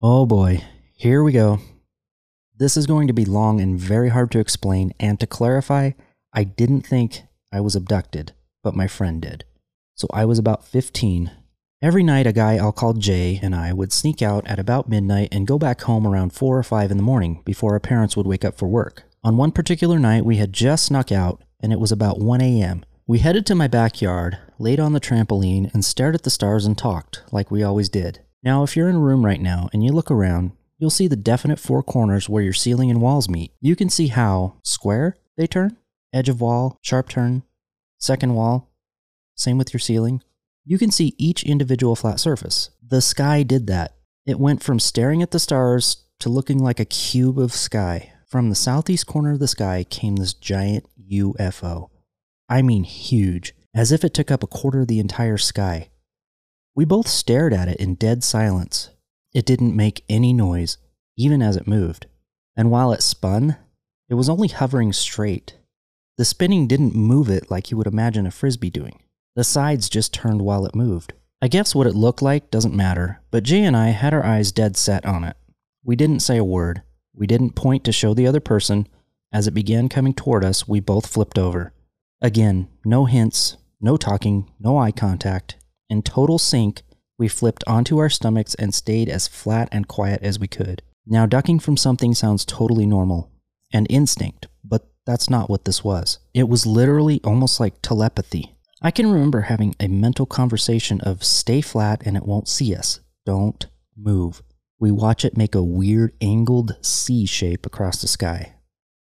Oh boy, here we go. This is going to be long and very hard to explain, and to clarify, I didn't think I was abducted, but my friend did. So I was about 15. Every night, a guy I'll call Jay and I would sneak out at about midnight and go back home around 4 or 5 in the morning before our parents would wake up for work. On one particular night, we had just snuck out, and it was about 1 a.m. We headed to my backyard, laid on the trampoline, and stared at the stars and talked, like we always did. Now, if you're in a room right now and you look around, you'll see the definite four corners where your ceiling and walls meet. You can see how square they turn, edge of wall, sharp turn, second wall, same with your ceiling. You can see each individual flat surface. The sky did that. It went from staring at the stars to looking like a cube of sky. From the southeast corner of the sky came this giant UFO. I mean, huge, as if it took up a quarter of the entire sky. We both stared at it in dead silence. It didn't make any noise, even as it moved. And while it spun, it was only hovering straight. The spinning didn't move it like you would imagine a frisbee doing. The sides just turned while it moved. I guess what it looked like doesn't matter, but Jay and I had our eyes dead set on it. We didn't say a word. We didn't point to show the other person. As it began coming toward us, we both flipped over. Again, no hints, no talking, no eye contact. In total sync, we flipped onto our stomachs and stayed as flat and quiet as we could. Now, ducking from something sounds totally normal and instinct, but that's not what this was. It was literally almost like telepathy. I can remember having a mental conversation of stay flat and it won't see us. Don't move. We watch it make a weird angled C shape across the sky.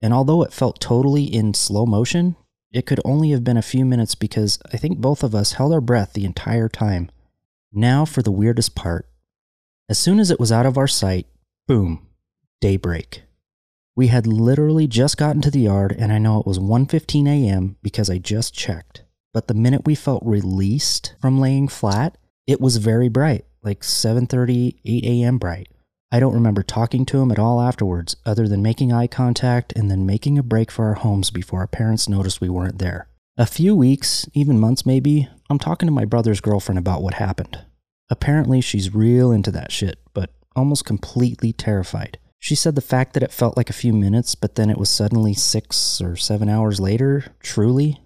And although it felt totally in slow motion, it could only have been a few minutes because I think both of us held our breath the entire time. Now for the weirdest part. As soon as it was out of our sight, boom, daybreak. We had literally just gotten to the yard and I know it was 1:15 a.m. because I just checked. But the minute we felt released from laying flat, it was very bright, like 7:30, 8 a.m. bright. I don't remember talking to him at all afterwards, other than making eye contact and then making a break for our homes before our parents noticed we weren't there. A few weeks, even months maybe, I'm talking to my brother's girlfriend about what happened. Apparently, she's real into that shit, but almost completely terrified. She said the fact that it felt like a few minutes, but then it was suddenly six or seven hours later, truly,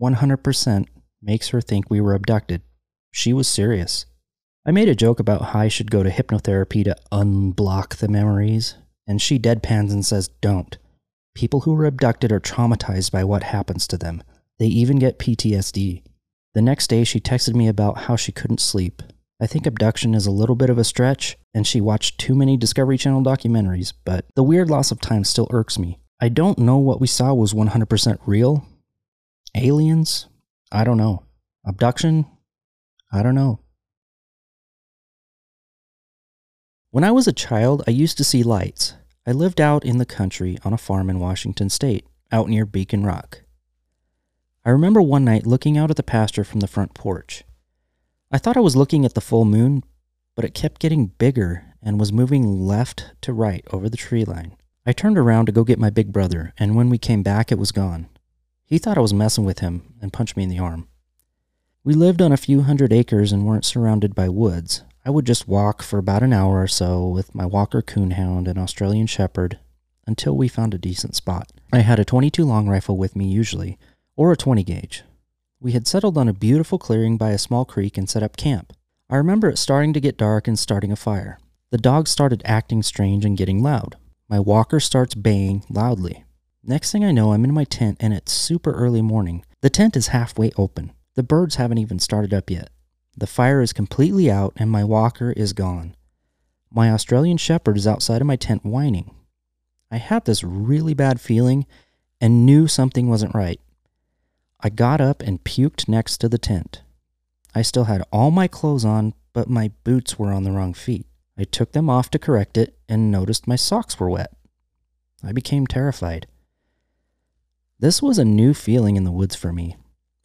100% makes her think we were abducted. She was serious. I made a joke about how I should go to hypnotherapy to unblock the memories, and she deadpans and says, Don't. People who are abducted are traumatized by what happens to them. They even get PTSD. The next day, she texted me about how she couldn't sleep. I think abduction is a little bit of a stretch, and she watched too many Discovery Channel documentaries, but the weird loss of time still irks me. I don't know what we saw was 100% real. Aliens? I don't know. Abduction? I don't know. When I was a child, I used to see lights. I lived out in the country on a farm in Washington state, out near Beacon Rock. I remember one night looking out at the pasture from the front porch. I thought I was looking at the full moon, but it kept getting bigger and was moving left to right over the tree line. I turned around to go get my big brother, and when we came back, it was gone. He thought I was messing with him and punched me in the arm. We lived on a few hundred acres and weren't surrounded by woods, I would just walk for about an hour or so with my Walker Coonhound and Australian Shepherd until we found a decent spot. I had a 22 long rifle with me usually, or a 20 gauge. We had settled on a beautiful clearing by a small creek and set up camp. I remember it starting to get dark and starting a fire. The dogs started acting strange and getting loud. My walker starts baying loudly. Next thing I know, I'm in my tent and it's super early morning. The tent is halfway open. The birds haven't even started up yet. The fire is completely out and my walker is gone. My Australian Shepherd is outside of my tent whining. I had this really bad feeling and knew something wasn't right. I got up and puked next to the tent. I still had all my clothes on, but my boots were on the wrong feet. I took them off to correct it and noticed my socks were wet. I became terrified. This was a new feeling in the woods for me.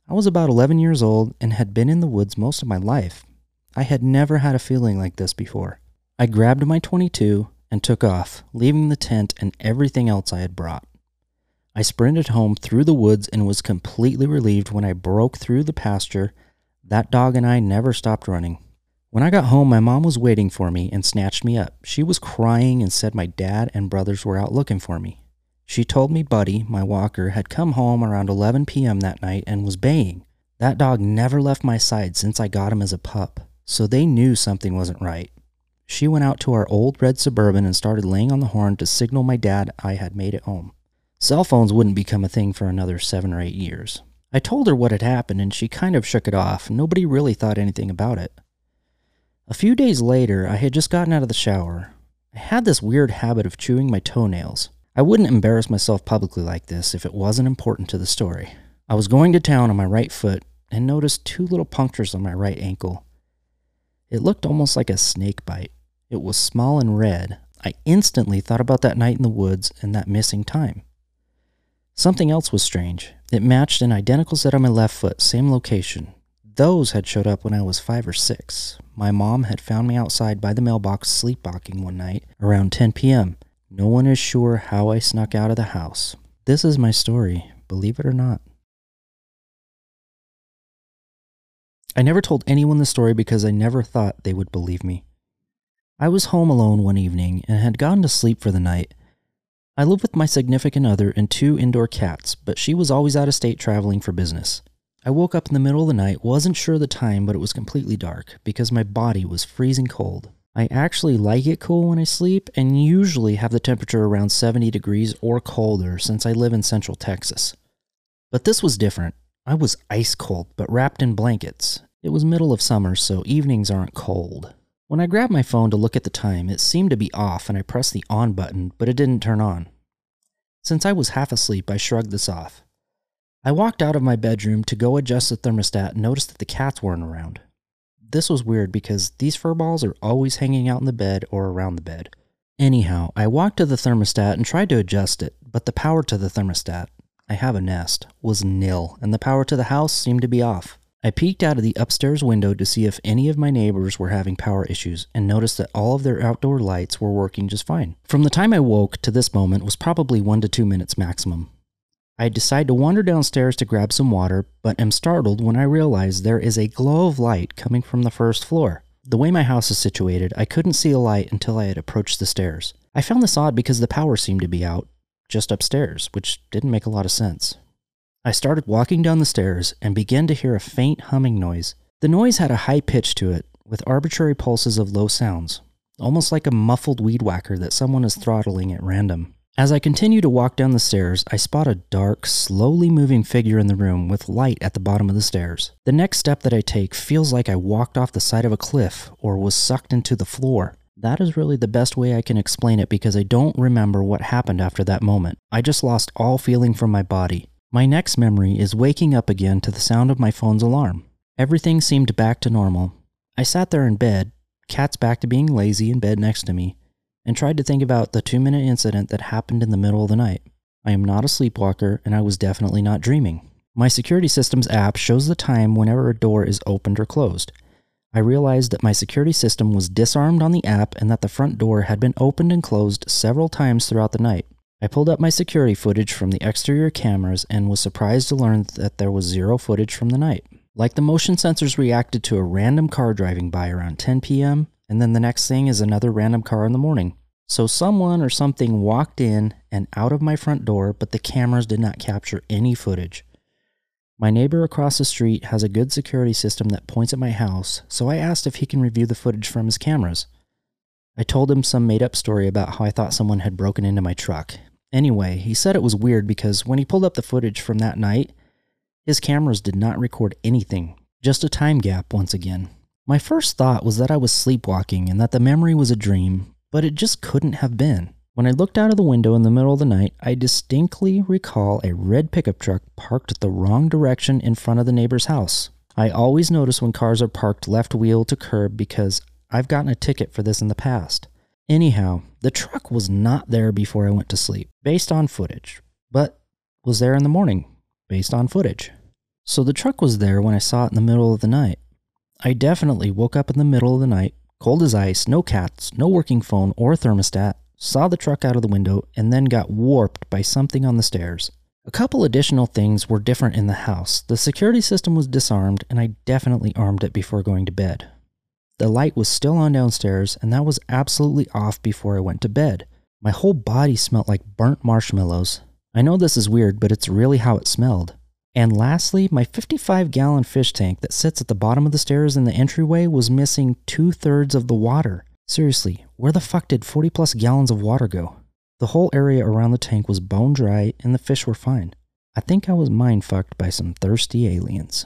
I was about 11 years old and had been in the woods most of my life. I had never had a feeling like this before. I grabbed my 22 and took off, leaving the tent and everything else I had brought. I sprinted home through the woods and was completely relieved when I broke through the pasture. That dog and I never stopped running. When I got home, my mom was waiting for me and snatched me up. She was crying and said my dad and brothers were out looking for me. She told me Buddy, my walker, had come home around 11 p.m. that night and was baying. That dog never left my side since I got him as a pup, so they knew something wasn't right. She went out to our old red suburban and started laying on the horn to signal my dad I had made it home. Cell phones wouldn't become a thing for another seven or eight years. I told her what had happened and she kind of shook it off. Nobody really thought anything about it. A few days later, I had just gotten out of the shower. I had this weird habit of chewing my toenails. I wouldn't embarrass myself publicly like this if it wasn't important to the story. I was going to town on my right foot and noticed two little punctures on my right ankle. It looked almost like a snake bite. It was small and red. I instantly thought about that night in the woods and that missing time. Something else was strange. It matched an identical set on my left foot, same location. Those had showed up when I was five or six. My mom had found me outside by the mailbox sleepwalking one night around 10 p.m. No one is sure how I snuck out of the house. This is my story, believe it or not. I never told anyone the story because I never thought they would believe me. I was home alone one evening and had gone to sleep for the night. I live with my significant other and two indoor cats, but she was always out of state traveling for business. I woke up in the middle of the night, wasn't sure of the time, but it was completely dark because my body was freezing cold. I actually like it cool when I sleep and usually have the temperature around 70 degrees or colder since I live in central Texas. But this was different. I was ice cold, but wrapped in blankets. It was middle of summer, so evenings aren't cold. When I grabbed my phone to look at the time, it seemed to be off and I pressed the on button, but it didn't turn on. Since I was half asleep, I shrugged this off. I walked out of my bedroom to go adjust the thermostat and noticed that the cats weren't around. This was weird because these fur balls are always hanging out in the bed or around the bed. Anyhow, I walked to the thermostat and tried to adjust it, but the power to the thermostat, I have a nest, was nil, and the power to the house seemed to be off. I peeked out of the upstairs window to see if any of my neighbors were having power issues and noticed that all of their outdoor lights were working just fine. From the time I woke to this moment was probably one to two minutes maximum. I decide to wander downstairs to grab some water, but am startled when I realize there is a glow of light coming from the first floor. The way my house is situated, I couldn't see a light until I had approached the stairs. I found this odd because the power seemed to be out just upstairs, which didn't make a lot of sense. I started walking down the stairs and began to hear a faint humming noise. The noise had a high pitch to it, with arbitrary pulses of low sounds, almost like a muffled weed whacker that someone is throttling at random. As I continue to walk down the stairs, I spot a dark, slowly moving figure in the room with light at the bottom of the stairs. The next step that I take feels like I walked off the side of a cliff or was sucked into the floor. That is really the best way I can explain it because I don't remember what happened after that moment. I just lost all feeling from my body. My next memory is waking up again to the sound of my phone's alarm. Everything seemed back to normal. I sat there in bed, cat's back to being lazy in bed next to me, and tried to think about the two minute incident that happened in the middle of the night. I am not a sleepwalker, and I was definitely not dreaming. My security systems app shows the time whenever a door is opened or closed. I realized that my security system was disarmed on the app and that the front door had been opened and closed several times throughout the night. I pulled up my security footage from the exterior cameras and was surprised to learn that there was zero footage from the night. Like the motion sensors reacted to a random car driving by around 10 p.m., and then the next thing is another random car in the morning. So someone or something walked in and out of my front door, but the cameras did not capture any footage. My neighbor across the street has a good security system that points at my house, so I asked if he can review the footage from his cameras. I told him some made up story about how I thought someone had broken into my truck. Anyway, he said it was weird because when he pulled up the footage from that night, his cameras did not record anything, just a time gap once again. My first thought was that I was sleepwalking and that the memory was a dream, but it just couldn't have been. When I looked out of the window in the middle of the night, I distinctly recall a red pickup truck parked the wrong direction in front of the neighbor's house. I always notice when cars are parked left wheel to curb because I've gotten a ticket for this in the past. Anyhow, the truck was not there before I went to sleep, based on footage, but was there in the morning, based on footage. So the truck was there when I saw it in the middle of the night. I definitely woke up in the middle of the night, cold as ice, no cats, no working phone or thermostat, saw the truck out of the window, and then got warped by something on the stairs. A couple additional things were different in the house. The security system was disarmed, and I definitely armed it before going to bed. The light was still on downstairs, and that was absolutely off before I went to bed. My whole body smelled like burnt marshmallows. I know this is weird, but it's really how it smelled. And lastly, my 55 gallon fish tank that sits at the bottom of the stairs in the entryway was missing two thirds of the water. Seriously, where the fuck did 40 plus gallons of water go? The whole area around the tank was bone dry and the fish were fine. I think I was mind fucked by some thirsty aliens.